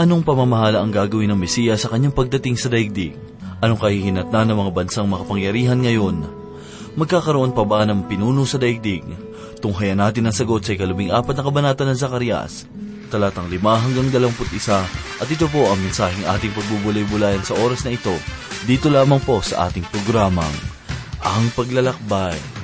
Anong pamamahala ang gagawin ng Mesiya sa kanyang pagdating sa daigdig? Anong kahihinatnan ng mga bansang makapangyarihan ngayon? Magkakaroon pa ba ng pinuno sa daigdig? Tunghayan natin ang sagot sa ikalabing apat na kabanata ng Zakarias, talatang 5 hanggang 21, at ito po ang mensaheng ating pagbubulay-bulayan sa oras na ito, dito lamang po sa ating programang, Ang Paglalakbay.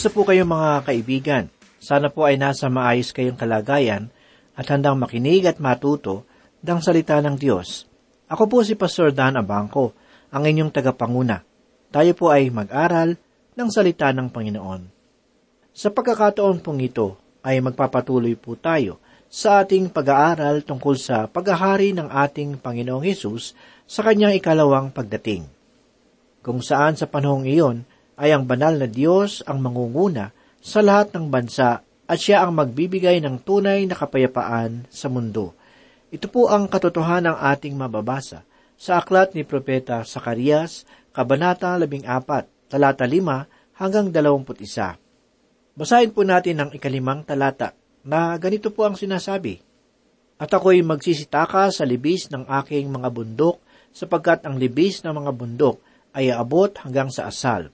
Kamusta po kayo mga kaibigan? Sana po ay nasa maayos kayong kalagayan at handang makinig at matuto ng salita ng Diyos. Ako po si Pastor Dan Abangco, ang inyong tagapanguna. Tayo po ay mag-aral ng salita ng Panginoon. Sa pagkakataon pong ito ay magpapatuloy po tayo sa ating pag-aaral tungkol sa paghahari ng ating Panginoong Hesus sa kanyang ikalawang pagdating kung saan sa panahong iyon ay ang banal na Diyos ang mangunguna sa lahat ng bansa at siya ang magbibigay ng tunay na kapayapaan sa mundo. Ito po ang katotohanan ng ating mababasa sa aklat ni Propeta Sakarias, Kabanata 14, talata 5 hanggang 21. Basahin po natin ang ikalimang talata na ganito po ang sinasabi. At ako'y magsisitaka sa libis ng aking mga bundok sapagkat ang libis ng mga bundok ay aabot hanggang sa asal.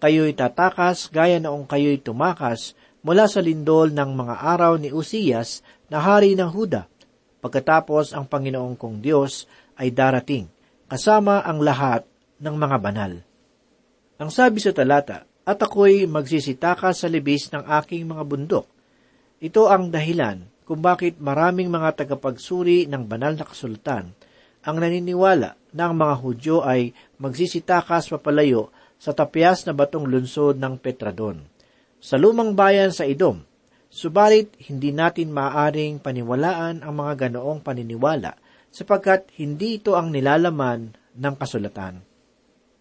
Kayo'y tatakas gaya noong kayo'y tumakas mula sa lindol ng mga araw ni Usiyas na hari ng Huda. Pagkatapos ang Panginoong kong Diyos ay darating, kasama ang lahat ng mga banal. Ang sabi sa talata, at ako'y magsisitaka sa libis ng aking mga bundok. Ito ang dahilan kung bakit maraming mga tagapagsuri ng banal na kasultan ang naniniwala na ang mga Hudyo ay magsisitakas papalayo sa tapyas na batong lunsod ng Petradon. Sa lumang bayan sa Idom, subalit hindi natin maaaring paniwalaan ang mga ganoong paniniwala sapagkat hindi ito ang nilalaman ng kasulatan.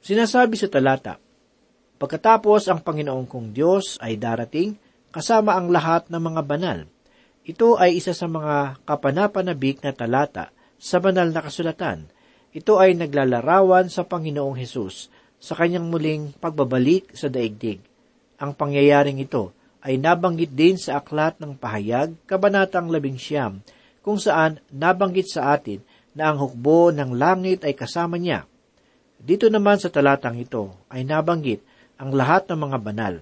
Sinasabi sa talata, Pagkatapos ang Panginoong kong Diyos ay darating kasama ang lahat ng mga banal. Ito ay isa sa mga kapanapanabik na talata sa banal na kasulatan. Ito ay naglalarawan sa Panginoong Hesus sa kanyang muling pagbabalik sa daigdig. Ang pangyayaring ito ay nabanggit din sa aklat ng pahayag, kabanatang labing siyam, kung saan nabanggit sa atin na ang hukbo ng langit ay kasama niya. Dito naman sa talatang ito ay nabanggit ang lahat ng mga banal.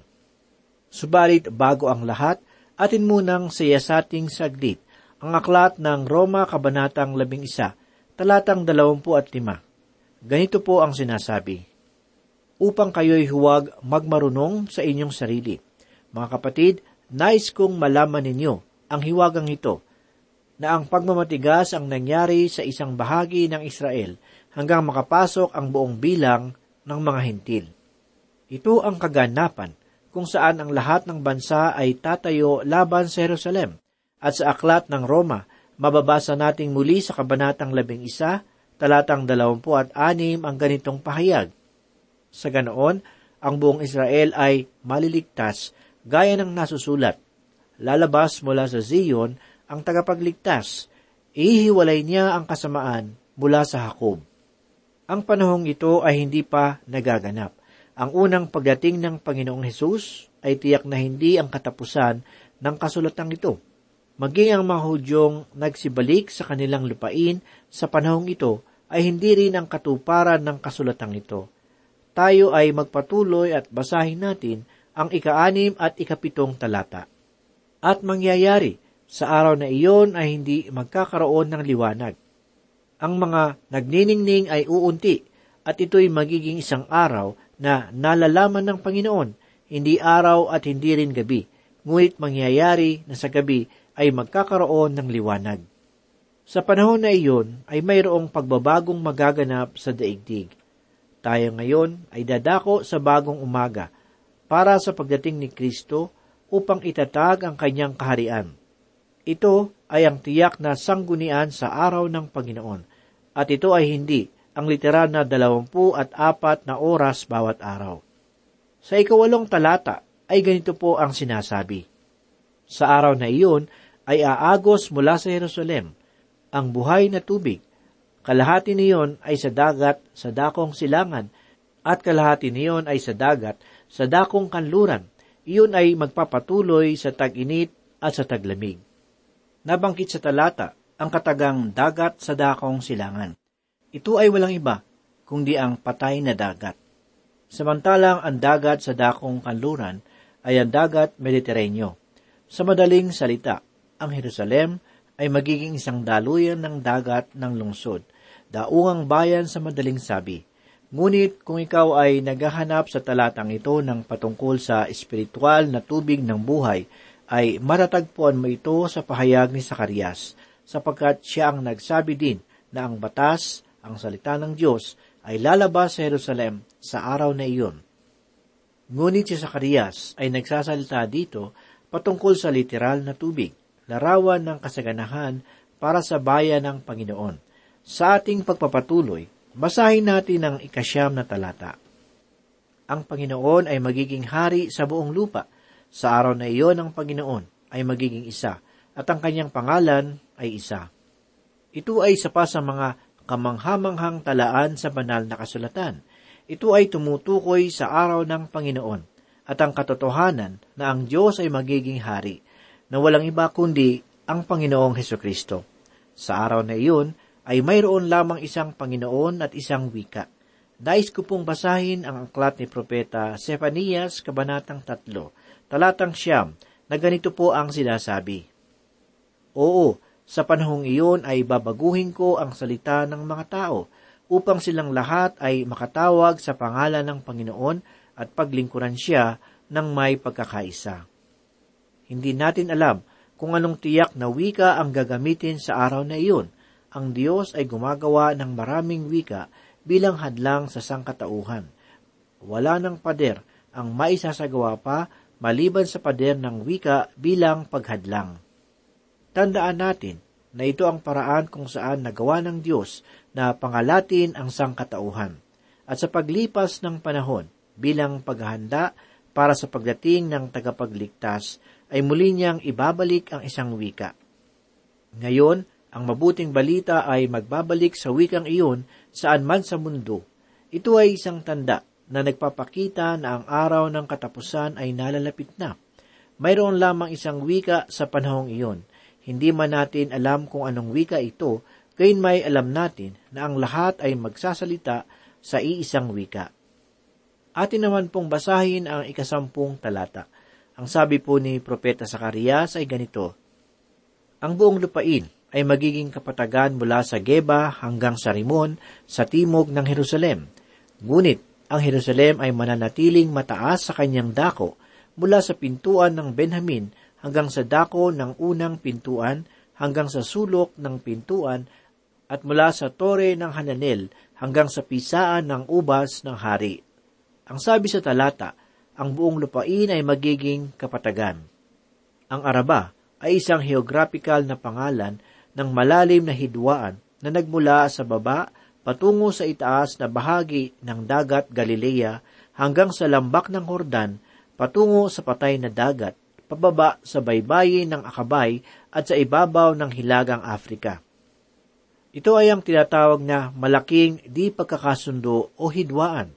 Subalit bago ang lahat, atin munang siyasating saglit ang aklat ng Roma Kabanatang 11, talatang 25. Ganito po ang sinasabi, Upang kayo'y huwag magmarunong sa inyong sarili. Mga kapatid, nais kong malaman ninyo ang hiwagang ito, na ang pagmamatigas ang nangyari sa isang bahagi ng Israel hanggang makapasok ang buong bilang ng mga hintil. Ito ang kaganapan kung saan ang lahat ng bansa ay tatayo laban sa Jerusalem. At sa aklat ng Roma, mababasa nating muli sa kabanatang labing isa, talatang dalawampu at anim ang ganitong pahayag. Sa ganoon, ang buong Israel ay maliligtas gaya ng nasusulat. Lalabas mula sa Zion ang tagapagligtas. Ihiwalay niya ang kasamaan mula sa Hakob. Ang panahong ito ay hindi pa nagaganap. Ang unang pagdating ng Panginoong Hesus ay tiyak na hindi ang katapusan ng kasulatang ito. Maging ang mga Hudyong nagsibalik sa kanilang lupain sa panahong ito ay hindi rin ang katuparan ng kasulatang ito. Tayo ay magpatuloy at basahin natin ang ikaanim at ikapitong talata. At mangyayari, sa araw na iyon ay hindi magkakaroon ng liwanag. Ang mga nagniningning ay uunti, at ito'y magiging isang araw na nalalaman ng Panginoon, hindi araw at hindi rin gabi, ngunit mangyayari na sa gabi ay magkakaroon ng liwanag. Sa panahon na iyon ay mayroong pagbabagong magaganap sa daigdig. Tayo ngayon ay dadako sa bagong umaga para sa pagdating ni Kristo upang itatag ang kanyang kaharian. Ito ay ang tiyak na sanggunian sa araw ng Panginoon, at ito ay hindi ang literal na dalawampu at apat na oras bawat araw. Sa ikawalong talata ay ganito po ang sinasabi. Sa araw na iyon ay aagos mula sa Jerusalem ang buhay na tubig. Kalahati niyon ay sa dagat sa dakong silangan at kalahati niyon ay sa dagat sa dakong kanluran. Iyon ay magpapatuloy sa tag-init at sa taglamig. Nabangkit sa talata ang katagang dagat sa dakong silangan. Ito ay walang iba, kundi ang patay na dagat. Samantalang ang dagat sa dakong kanluran ay ang dagat Mediteraneo. Sa madaling salita, ang Jerusalem ay magiging isang daluyan ng dagat ng lungsod, daungang bayan sa madaling sabi. Ngunit kung ikaw ay naghahanap sa talatang ito ng patungkol sa espiritual na tubig ng buhay, ay matatagpuan mo ito sa pahayag ni Sakarias, sapagkat siya ang nagsabi din na ang batas, ang salita ng Diyos, ay lalabas sa Jerusalem sa araw na iyon. Ngunit si Sakarias ay nagsasalita dito patungkol sa literal na tubig, larawan ng kasaganahan para sa bayan ng Panginoon. Sa ating pagpapatuloy, basahin natin ang ikasyam na talata. Ang Panginoon ay magiging hari sa buong lupa. Sa araw na iyon ang Panginoon ay magiging isa, at ang kanyang pangalan ay isa. Ito ay isa pa sa mga kamanghamanghang talaan sa banal na kasulatan. Ito ay tumutukoy sa araw ng Panginoon at ang katotohanan na ang Diyos ay magiging hari, na walang iba kundi ang Panginoong Heso Kristo. Sa araw na iyon ay mayroon lamang isang Panginoon at isang wika. Dais ko pong basahin ang aklat ni Propeta Sefanias, Kabanatang 3, talatang siyam, na ganito po ang sinasabi. Oo, sa panahong iyon ay babaguhin ko ang salita ng mga tao upang silang lahat ay makatawag sa pangalan ng Panginoon at paglingkuran siya ng may pagkakaisa. Hindi natin alam kung anong tiyak na wika ang gagamitin sa araw na iyon. Ang Diyos ay gumagawa ng maraming wika bilang hadlang sa sangkatauhan. Wala ng pader ang maisasagawa pa maliban sa pader ng wika bilang paghadlang. Tandaan natin na ito ang paraan kung saan nagawa ng Diyos na pangalatin ang sangkatauhan. At sa paglipas ng panahon, bilang paghahanda para sa pagdating ng tagapagligtas, ay muli niyang ibabalik ang isang wika. Ngayon, ang mabuting balita ay magbabalik sa wikang iyon saan man sa mundo. Ito ay isang tanda na nagpapakita na ang araw ng katapusan ay nalalapit na. mayroon lamang isang wika sa panahong iyon. Hindi man natin alam kung anong wika ito, gayon may alam natin na ang lahat ay magsasalita sa iisang wika. Atin naman pong basahin ang ikasampung talata. Ang sabi po ni Propeta Sakarias ay ganito, Ang buong lupain ay magiging kapatagan mula sa Geba hanggang sa Rimon sa timog ng Jerusalem. Ngunit ang Jerusalem ay mananatiling mataas sa kanyang dako mula sa pintuan ng Benjamin hanggang sa dako ng unang pintuan hanggang sa sulok ng pintuan at mula sa tore ng Hananel hanggang sa pisaan ng ubas ng hari. Ang sabi sa talata, ang buong lupain ay magiging kapatagan. Ang Araba ay isang geographical na pangalan ng malalim na hidwaan na nagmula sa baba patungo sa itaas na bahagi ng dagat Galilea hanggang sa lambak ng Hordan patungo sa patay na dagat, pababa sa baybayin ng Akabay at sa ibabaw ng Hilagang Afrika. Ito ay ang tinatawag na malaking di pagkakasundo o hidwaan.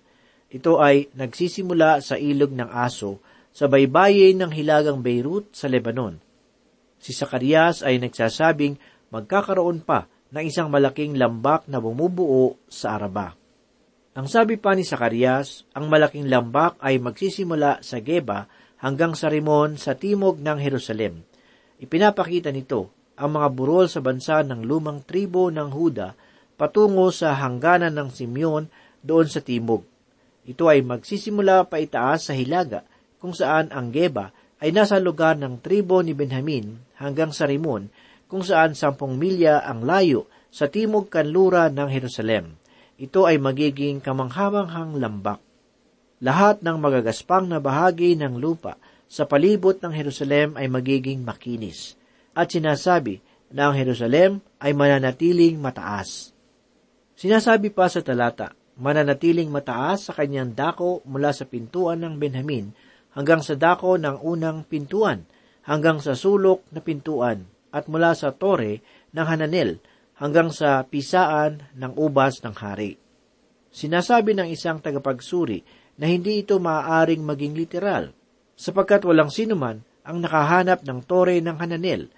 Ito ay nagsisimula sa ilog ng aso sa baybayin ng Hilagang Beirut sa Lebanon. Si Sakarias ay nagsasabing magkakaroon pa ng isang malaking lambak na bumubuo sa Araba. Ang sabi pa ni Sakarias, ang malaking lambak ay magsisimula sa Geba hanggang sa Rimon sa timog ng Jerusalem. Ipinapakita nito ang mga burol sa bansa ng lumang tribo ng Huda patungo sa hangganan ng Simeon doon sa timog. Ito ay magsisimula pa itaas sa Hilaga, kung saan ang Geba ay nasa lugar ng tribo ni Benjamin hanggang sa Rimon, kung saan sampung milya ang layo sa timog kanlura ng Jerusalem. Ito ay magiging kamanghamanghang lambak. Lahat ng magagaspang na bahagi ng lupa sa palibot ng Jerusalem ay magiging makinis. At sinasabi na ang Jerusalem ay mananatiling mataas. Sinasabi pa sa talata, mananatiling mataas sa kanyang dako mula sa pintuan ng Benjamin hanggang sa dako ng unang pintuan, hanggang sa sulok na pintuan, at mula sa tore ng Hananel hanggang sa pisaan ng ubas ng hari. Sinasabi ng isang tagapagsuri na hindi ito maaaring maging literal, sapagkat walang sinuman ang nakahanap ng tore ng Hananel,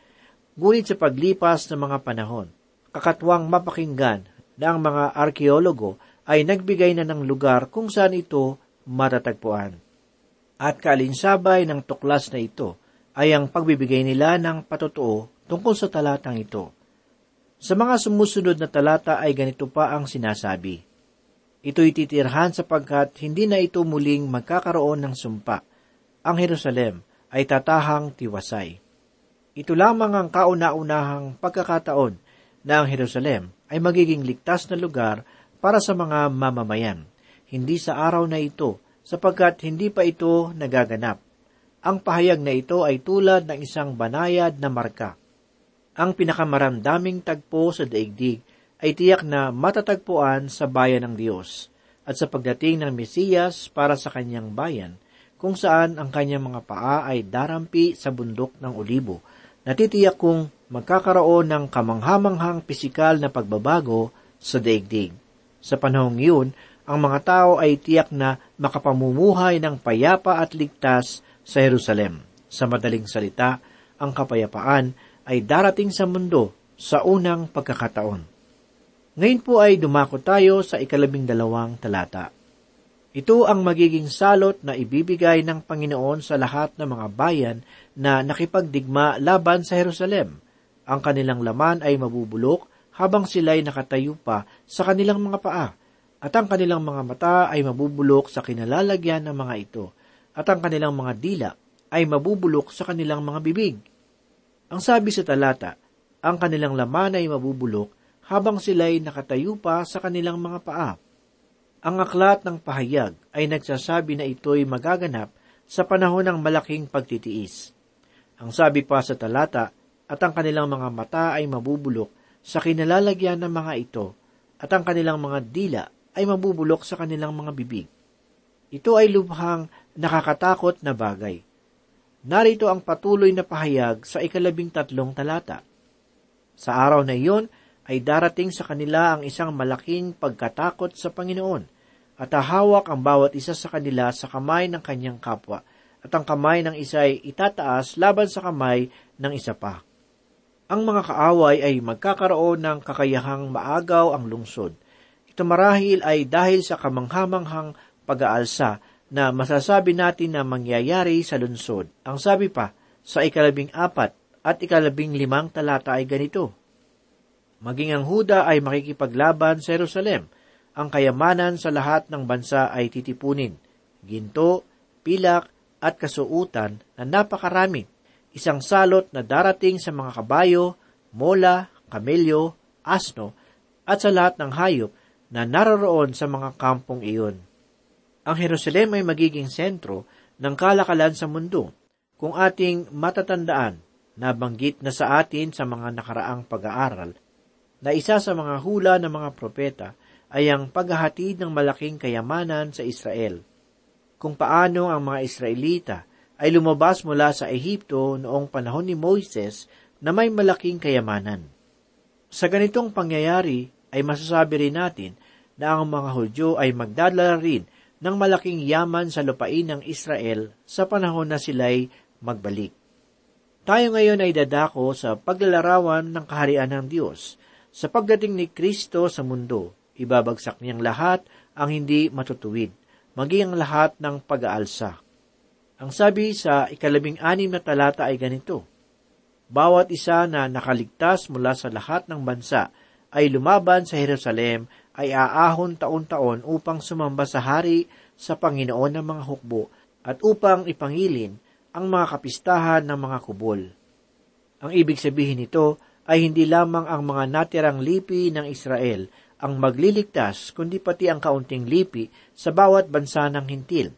ngunit sa paglipas ng mga panahon, kakatwang mapakinggan na ang mga arkeologo ay nagbigay na ng lugar kung saan ito matatagpuan. At kaalinsabay ng tuklas na ito ay ang pagbibigay nila ng patotoo tungkol sa talatang ito. Sa mga sumusunod na talata ay ganito pa ang sinasabi. Ito'y titirhan sapagkat hindi na ito muling magkakaroon ng sumpa. Ang Jerusalem ay tatahang tiwasay. Ito lamang ang kauna-unahang pagkakataon na ang Jerusalem ay magiging ligtas na lugar para sa mga mamamayan. Hindi sa araw na ito, sapagkat hindi pa ito nagaganap. Ang pahayag na ito ay tulad ng isang banayad na marka. Ang pinakamaramdaming tagpo sa daigdig ay tiyak na matatagpuan sa bayan ng Diyos at sa pagdating ng Mesiyas para sa kanyang bayan, kung saan ang kanyang mga paa ay darampi sa bundok ng olibo. Natitiyak kong magkakaroon ng kamanghamanghang pisikal na pagbabago sa daigdig. Sa panahong iyon, ang mga tao ay tiyak na makapamumuhay ng payapa at ligtas sa Jerusalem. Sa madaling salita, ang kapayapaan ay darating sa mundo sa unang pagkakataon. Ngayon po ay dumako tayo sa ikalabing dalawang talata. Ito ang magiging salot na ibibigay ng Panginoon sa lahat ng mga bayan na nakipagdigma laban sa Jerusalem. Ang kanilang laman ay mabubulok habang sila'y nakatayo pa sa kanilang mga paa, at ang kanilang mga mata ay mabubulok sa kinalalagyan ng mga ito, at ang kanilang mga dila ay mabubulok sa kanilang mga bibig. Ang sabi sa talata, ang kanilang laman ay mabubulok habang sila'y nakatayo pa sa kanilang mga paa. Ang aklat ng pahayag ay nagsasabi na ito'y magaganap sa panahon ng malaking pagtitiis. Ang sabi pa sa talata, at ang kanilang mga mata ay mabubulok sa kinalalagyan ng mga ito, at ang kanilang mga dila ay mabubulok sa kanilang mga bibig. Ito ay lubhang nakakatakot na bagay. Narito ang patuloy na pahayag sa ikalabing tatlong talata. Sa araw na iyon ay darating sa kanila ang isang malaking pagkatakot sa Panginoon at hahawak ang bawat isa sa kanila sa kamay ng kanyang kapwa at ang kamay ng isa ay itataas laban sa kamay ng isa pa. Ang mga kaaway ay magkakaroon ng kakayahang maagaw ang lungsod. Ito marahil ay dahil sa kamanghamanghang pag-aalsa na masasabi natin na mangyayari sa lungsod. Ang sabi pa, sa ikalabing apat at ikalabing limang talata ay ganito, Maging ang Huda ay makikipaglaban sa Jerusalem, ang kayamanan sa lahat ng bansa ay titipunin, ginto, pilak, at kasuutan na napakarami, isang salot na darating sa mga kabayo, mola, kamelyo, asno, at sa lahat ng hayop na naroroon sa mga kampong iyon. Ang Jerusalem ay magiging sentro ng kalakalan sa mundo. Kung ating matatandaan, nabanggit na sa atin sa mga nakaraang pag-aaral, na isa sa mga hula ng mga propeta ay ang paghahatid ng malaking kayamanan sa Israel. Kung paano ang mga Israelita ay lumabas mula sa Ehipto noong panahon ni Moises na may malaking kayamanan. Sa ganitong pangyayari ay masasabi rin natin na ang mga Hudyo ay magdadala rin ng malaking yaman sa lupain ng Israel sa panahon na sila'y magbalik. Tayo ngayon ay dadako sa paglalarawan ng kaharian ng Diyos. Sa pagdating ni Kristo sa mundo, ibabagsak niyang lahat ang hindi matutuwid, maging ang lahat ng pag-aalsa. Ang sabi sa ikalabing anim na talata ay ganito, Bawat isa na nakaligtas mula sa lahat ng bansa ay lumaban sa Jerusalem ay aahon taon-taon upang sumamba sa hari sa Panginoon ng mga hukbo at upang ipangilin ang mga kapistahan ng mga kubol. Ang ibig sabihin nito ay hindi lamang ang mga natirang lipi ng Israel ang magliligtas, kundi pati ang kaunting lipi sa bawat bansa ng hintil.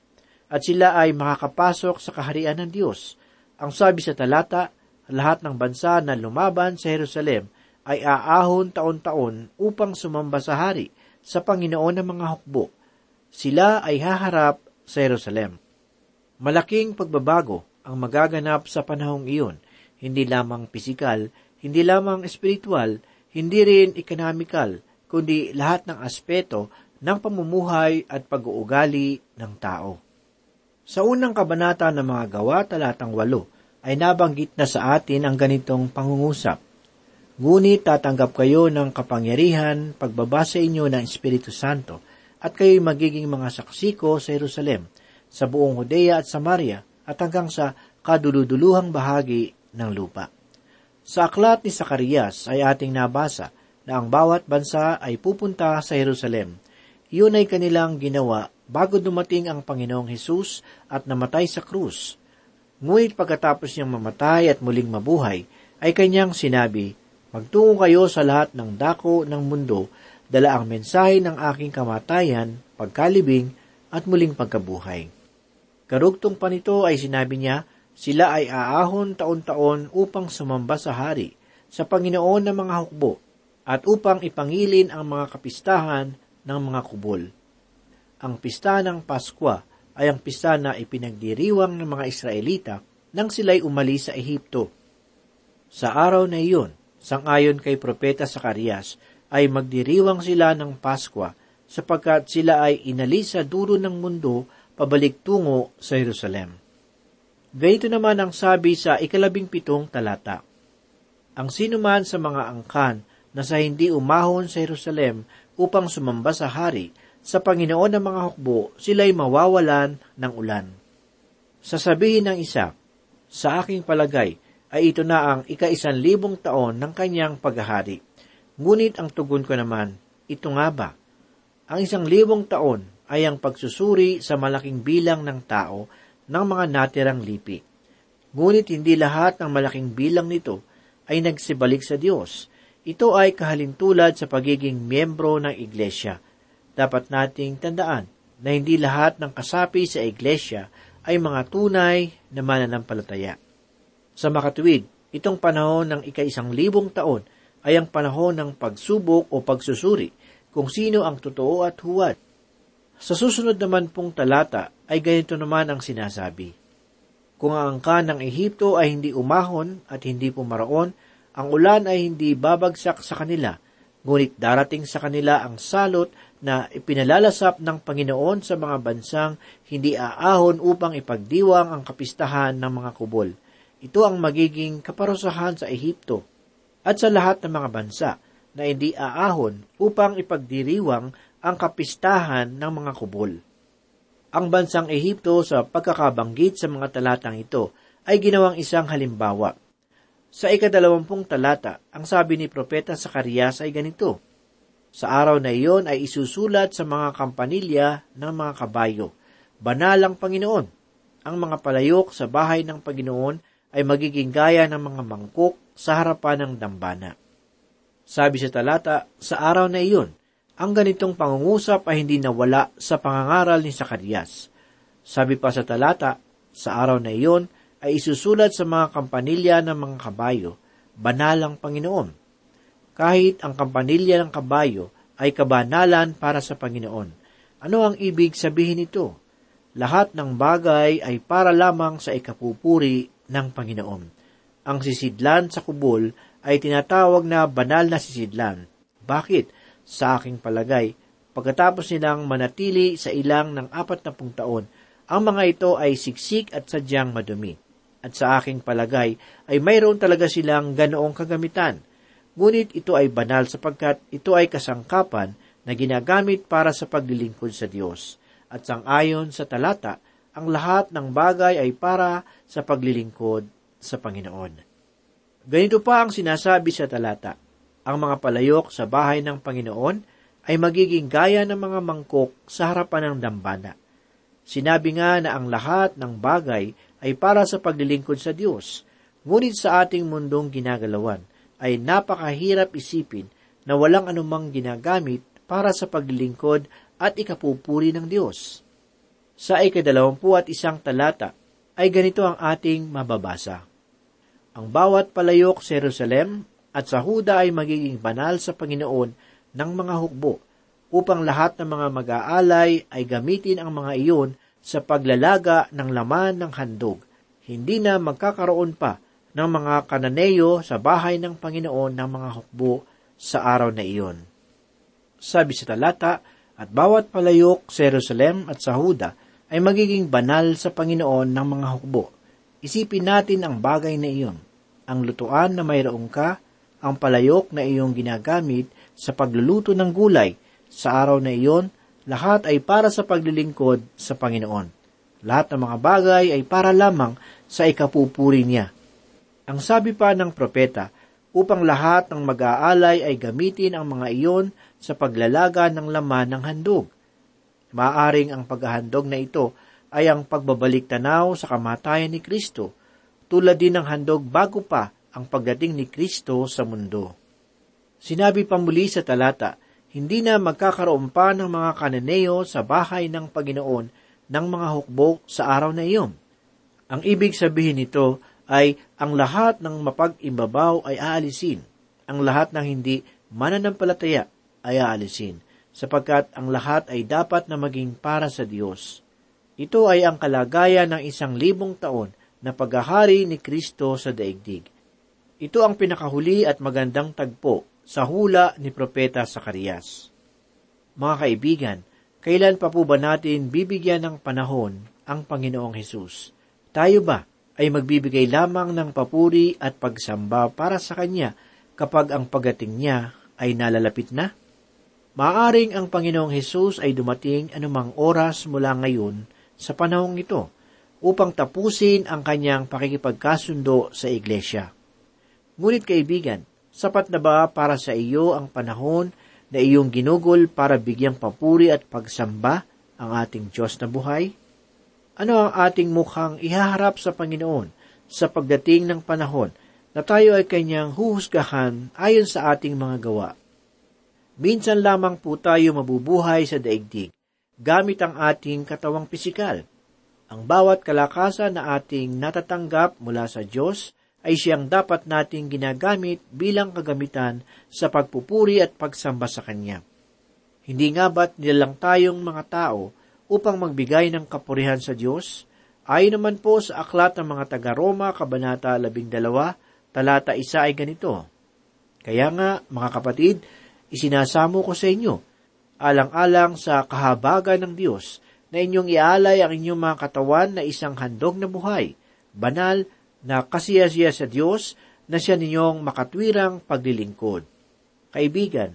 At sila ay makakapasok sa kaharian ng Diyos. Ang sabi sa talata, lahat ng bansa na lumaban sa Jerusalem ay aahon taon-taon upang sumamba sa hari sa Panginoon ng mga hukbo. Sila ay haharap sa Jerusalem. Malaking pagbabago ang magaganap sa panahong iyon, hindi lamang pisikal, hindi lamang espiritual, hindi rin ekonomikal, kundi lahat ng aspeto ng pamumuhay at pag-uugali ng tao. Sa unang kabanata ng mga gawa talatang walo, ay nabanggit na sa atin ang ganitong pangungusap. Ngunit tatanggap kayo ng kapangyarihan pagbabasa inyo ng Espiritu Santo at kayo'y magiging mga saksi ko sa Jerusalem, sa buong Judea at Samaria at hanggang sa kaduluduluhang bahagi ng lupa. Sa aklat ni Sakarias ay ating nabasa na ang bawat bansa ay pupunta sa Jerusalem. Iyon ay kanilang ginawa bago dumating ang Panginoong Hesus at namatay sa krus. Ngunit pagkatapos niyang mamatay at muling mabuhay, ay kanyang sinabi, Magtungo kayo sa lahat ng dako ng mundo, dala ang mensahe ng aking kamatayan, pagkalibing, at muling pagkabuhay. Karugtong pa nito ay sinabi niya, sila ay aahon taon-taon upang sumamba sa hari, sa Panginoon ng mga hukbo, at upang ipangilin ang mga kapistahan ng mga kubol. Ang pista ng Paskwa ay ang pista na ipinagdiriwang ng mga Israelita nang sila'y umalis sa Ehipto. Sa araw na iyon, sangayon kay Propeta Sakarias, ay magdiriwang sila ng Paskwa sapagkat sila ay inalis sa dulo ng mundo pabalik tungo sa Jerusalem. Gayito naman ang sabi sa ikalabing pitong talata. Ang sinuman sa mga angkan na sa hindi umahon sa Jerusalem upang sumamba sa hari, sa Panginoon ng mga hukbo, sila'y mawawalan ng ulan. Sasabihin ng isa, sa aking palagay, ay ito na ang ika-isan libong taon ng kanyang paghahari. Ngunit ang tugon ko naman, ito nga ba? Ang isang libong taon ay ang pagsusuri sa malaking bilang ng tao ng mga natirang lipi. Ngunit hindi lahat ng malaking bilang nito ay nagsibalik sa Diyos. Ito ay kahalintulad sa pagiging miyembro ng iglesia. Dapat nating tandaan na hindi lahat ng kasapi sa iglesia ay mga tunay na mananampalataya. Sa makatuwid, itong panahon ng ika-isang libong taon ay ang panahon ng pagsubok o pagsusuri kung sino ang totoo at huwad. Sa susunod naman pong talata ay ganito naman ang sinasabi. Kung ang angka ng Ehipto ay hindi umahon at hindi pumaraon, ang ulan ay hindi babagsak sa kanila, ngunit darating sa kanila ang salot na ipinalalasap ng Panginoon sa mga bansang hindi aahon upang ipagdiwang ang kapistahan ng mga kubol. Ito ang magiging kaparusahan sa Ehipto at sa lahat ng mga bansa na hindi aahon upang ipagdiriwang ang kapistahan ng mga kubol. Ang bansang Ehipto sa pagkakabanggit sa mga talatang ito ay ginawang isang halimbawa. Sa ikadalawampung talata, ang sabi ni Propeta Sakarias ay ganito, Sa araw na iyon ay isusulat sa mga kampanilya ng mga kabayo, Banalang Panginoon, ang mga palayok sa bahay ng Panginoon ay magiging gaya ng mga mangkok sa harapan ng dambana. Sabi sa talata, sa araw na iyon, ang ganitong pangungusap ay hindi nawala sa pangangaral ni Sakarias. Sabi pa sa talata, sa araw na iyon ay isusulat sa mga kampanilya ng mga kabayo, banalang Panginoon. Kahit ang kampanilya ng kabayo ay kabanalan para sa Panginoon. Ano ang ibig sabihin nito? Lahat ng bagay ay para lamang sa ikapupuri ng Panginoon. Ang sisidlan sa kubol ay tinatawag na banal na sisidlan. Bakit? Sa aking palagay, pagkatapos nilang manatili sa ilang ng apat na pung taon, ang mga ito ay siksik at sadyang madumi. At sa aking palagay, ay mayroon talaga silang ganoong kagamitan. Ngunit ito ay banal sapagkat ito ay kasangkapan na ginagamit para sa paglilingkod sa Diyos. At sangayon sa talata, ang lahat ng bagay ay para sa paglilingkod sa Panginoon. Ganito pa ang sinasabi sa talata, ang mga palayok sa bahay ng Panginoon ay magiging gaya ng mga mangkok sa harapan ng dambana. Sinabi nga na ang lahat ng bagay ay para sa paglilingkod sa Diyos, ngunit sa ating mundong ginagalawan ay napakahirap isipin na walang anumang ginagamit para sa paglilingkod at ikapupuri ng Diyos. Sa ikadalawampu at isang talata ay ganito ang ating mababasa. Ang bawat palayok sa Jerusalem at sa Huda ay magiging banal sa Panginoon ng mga hukbo, upang lahat ng mga mag-aalay ay gamitin ang mga iyon sa paglalaga ng laman ng handog. Hindi na magkakaroon pa ng mga kananeyo sa bahay ng Panginoon ng mga hukbo sa araw na iyon. Sabi sa talata, at bawat palayok sa Jerusalem at sa Huda ay magiging banal sa Panginoon ng mga hukbo. Isipin natin ang bagay na iyon. Ang lutuan na mayroong ka, ang palayok na iyong ginagamit sa pagluluto ng gulay. Sa araw na iyon, lahat ay para sa paglilingkod sa Panginoon. Lahat ng mga bagay ay para lamang sa ikapupuri niya. Ang sabi pa ng propeta, upang lahat ng mag-aalay ay gamitin ang mga iyon sa paglalaga ng laman ng handog. Maaring ang paghahandog na ito ay ang pagbabalik tanaw sa kamatayan ni Kristo, tulad din ng handog bago pa ang pagdating ni Kristo sa mundo. Sinabi pa muli sa talata, hindi na magkakaroon pa ng mga kananeo sa bahay ng Panginoon ng mga hukbo sa araw na iyon. Ang ibig sabihin nito ay ang lahat ng mapag-imbabaw ay aalisin. Ang lahat ng hindi mananampalataya ay aalisin, sapagkat ang lahat ay dapat na maging para sa Diyos. Ito ay ang kalagayan ng isang libong taon na paghahari ni Kristo sa daigdig. Ito ang pinakahuli at magandang tagpo sa hula ni Propeta Sakarias. Mga kaibigan, kailan pa po ba natin bibigyan ng panahon ang Panginoong Hesus? Tayo ba ay magbibigay lamang ng papuri at pagsamba para sa Kanya kapag ang pagating niya ay nalalapit na? Maaring ang Panginoong Hesus ay dumating anumang oras mula ngayon sa panahong ito upang tapusin ang kanyang pakikipagkasundo sa iglesia. Ngunit kaibigan, sapat na ba para sa iyo ang panahon na iyong ginugol para bigyang papuri at pagsamba ang ating Diyos na buhay? Ano ang ating mukhang ihaharap sa Panginoon sa pagdating ng panahon na tayo ay kanyang huhusgahan ayon sa ating mga gawa? Minsan lamang po tayo mabubuhay sa daigdig gamit ang ating katawang pisikal. Ang bawat kalakasan na ating natatanggap mula sa Diyos ay siyang dapat nating ginagamit bilang kagamitan sa pagpupuri at pagsamba sa Kanya. Hindi nga ba't nilalang tayong mga tao upang magbigay ng kapurihan sa Diyos? Ayon naman po sa aklat ng mga taga-Roma, Kabanata 12, talata 1 ay ganito. Kaya nga, mga kapatid, isinasamo ko sa inyo, alang-alang sa kahabagan ng Diyos na inyong ialay ang inyong mga katawan na isang handog na buhay, banal na kasiyasiya sa Diyos na siya ninyong makatwirang paglilingkod. Kaibigan,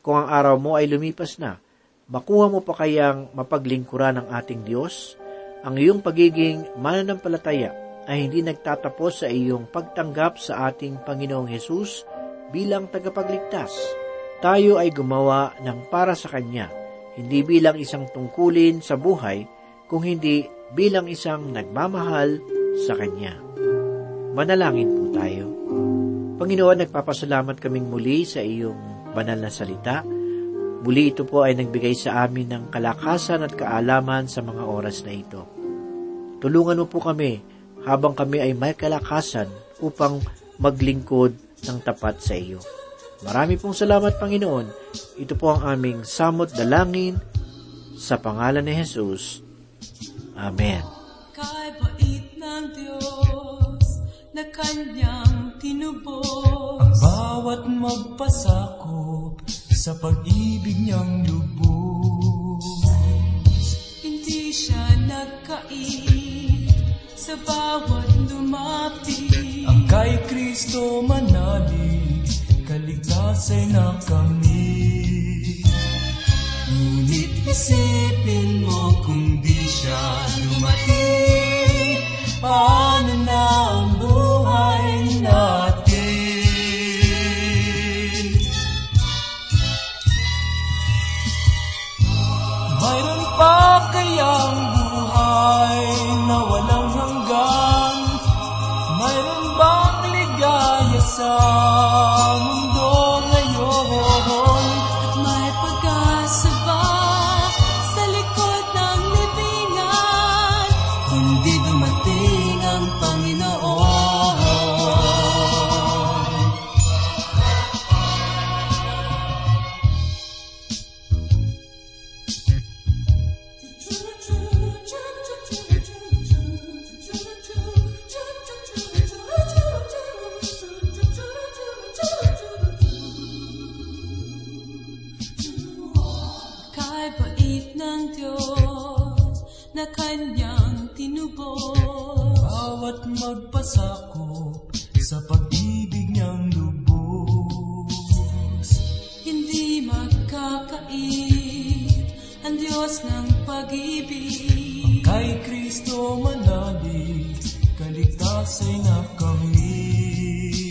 kung ang araw mo ay lumipas na, makuha mo pa kayang mapaglingkuran ng ating Diyos? Ang iyong pagiging mananampalataya ay hindi nagtatapos sa iyong pagtanggap sa ating Panginoong Hesus bilang tagapagligtas. Tayo ay gumawa ng para sa Kanya, hindi bilang isang tungkulin sa buhay, kung hindi bilang isang nagmamahal sa Kanya. Manalangin po tayo. Panginoon, nagpapasalamat kaming muli sa iyong banal na salita. Muli ito po ay nagbigay sa amin ng kalakasan at kaalaman sa mga oras na ito. Tulungan mo po kami habang kami ay may kalakasan upang maglingkod ng tapat sa iyo. Marami pong salamat, Panginoon. Ito po ang aming samot dalangin sa pangalan ni Jesus. Amen. Kay bait ng Diyos na kanyang tinubos. Ang bawat magpasakop sa pag-ibig niyang lubos. Hindi siya nagkait sa bawat lumapit. Ang kay Kristo manalig, kaligtas ay nakamit. Ngunit isipin mo kung di siya dumating, Kay bait ng Diyos na kanyang tinubos. Bawat magpasakop sa pag-ibig niyang lubos. Hindi magkakait ang Diyos ng pag-ibig. Kay Kristo manalig, kaligtas ay nakamit.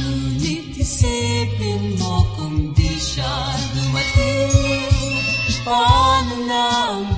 Ngunit isipin mo kung di siya dumating. Paano na ang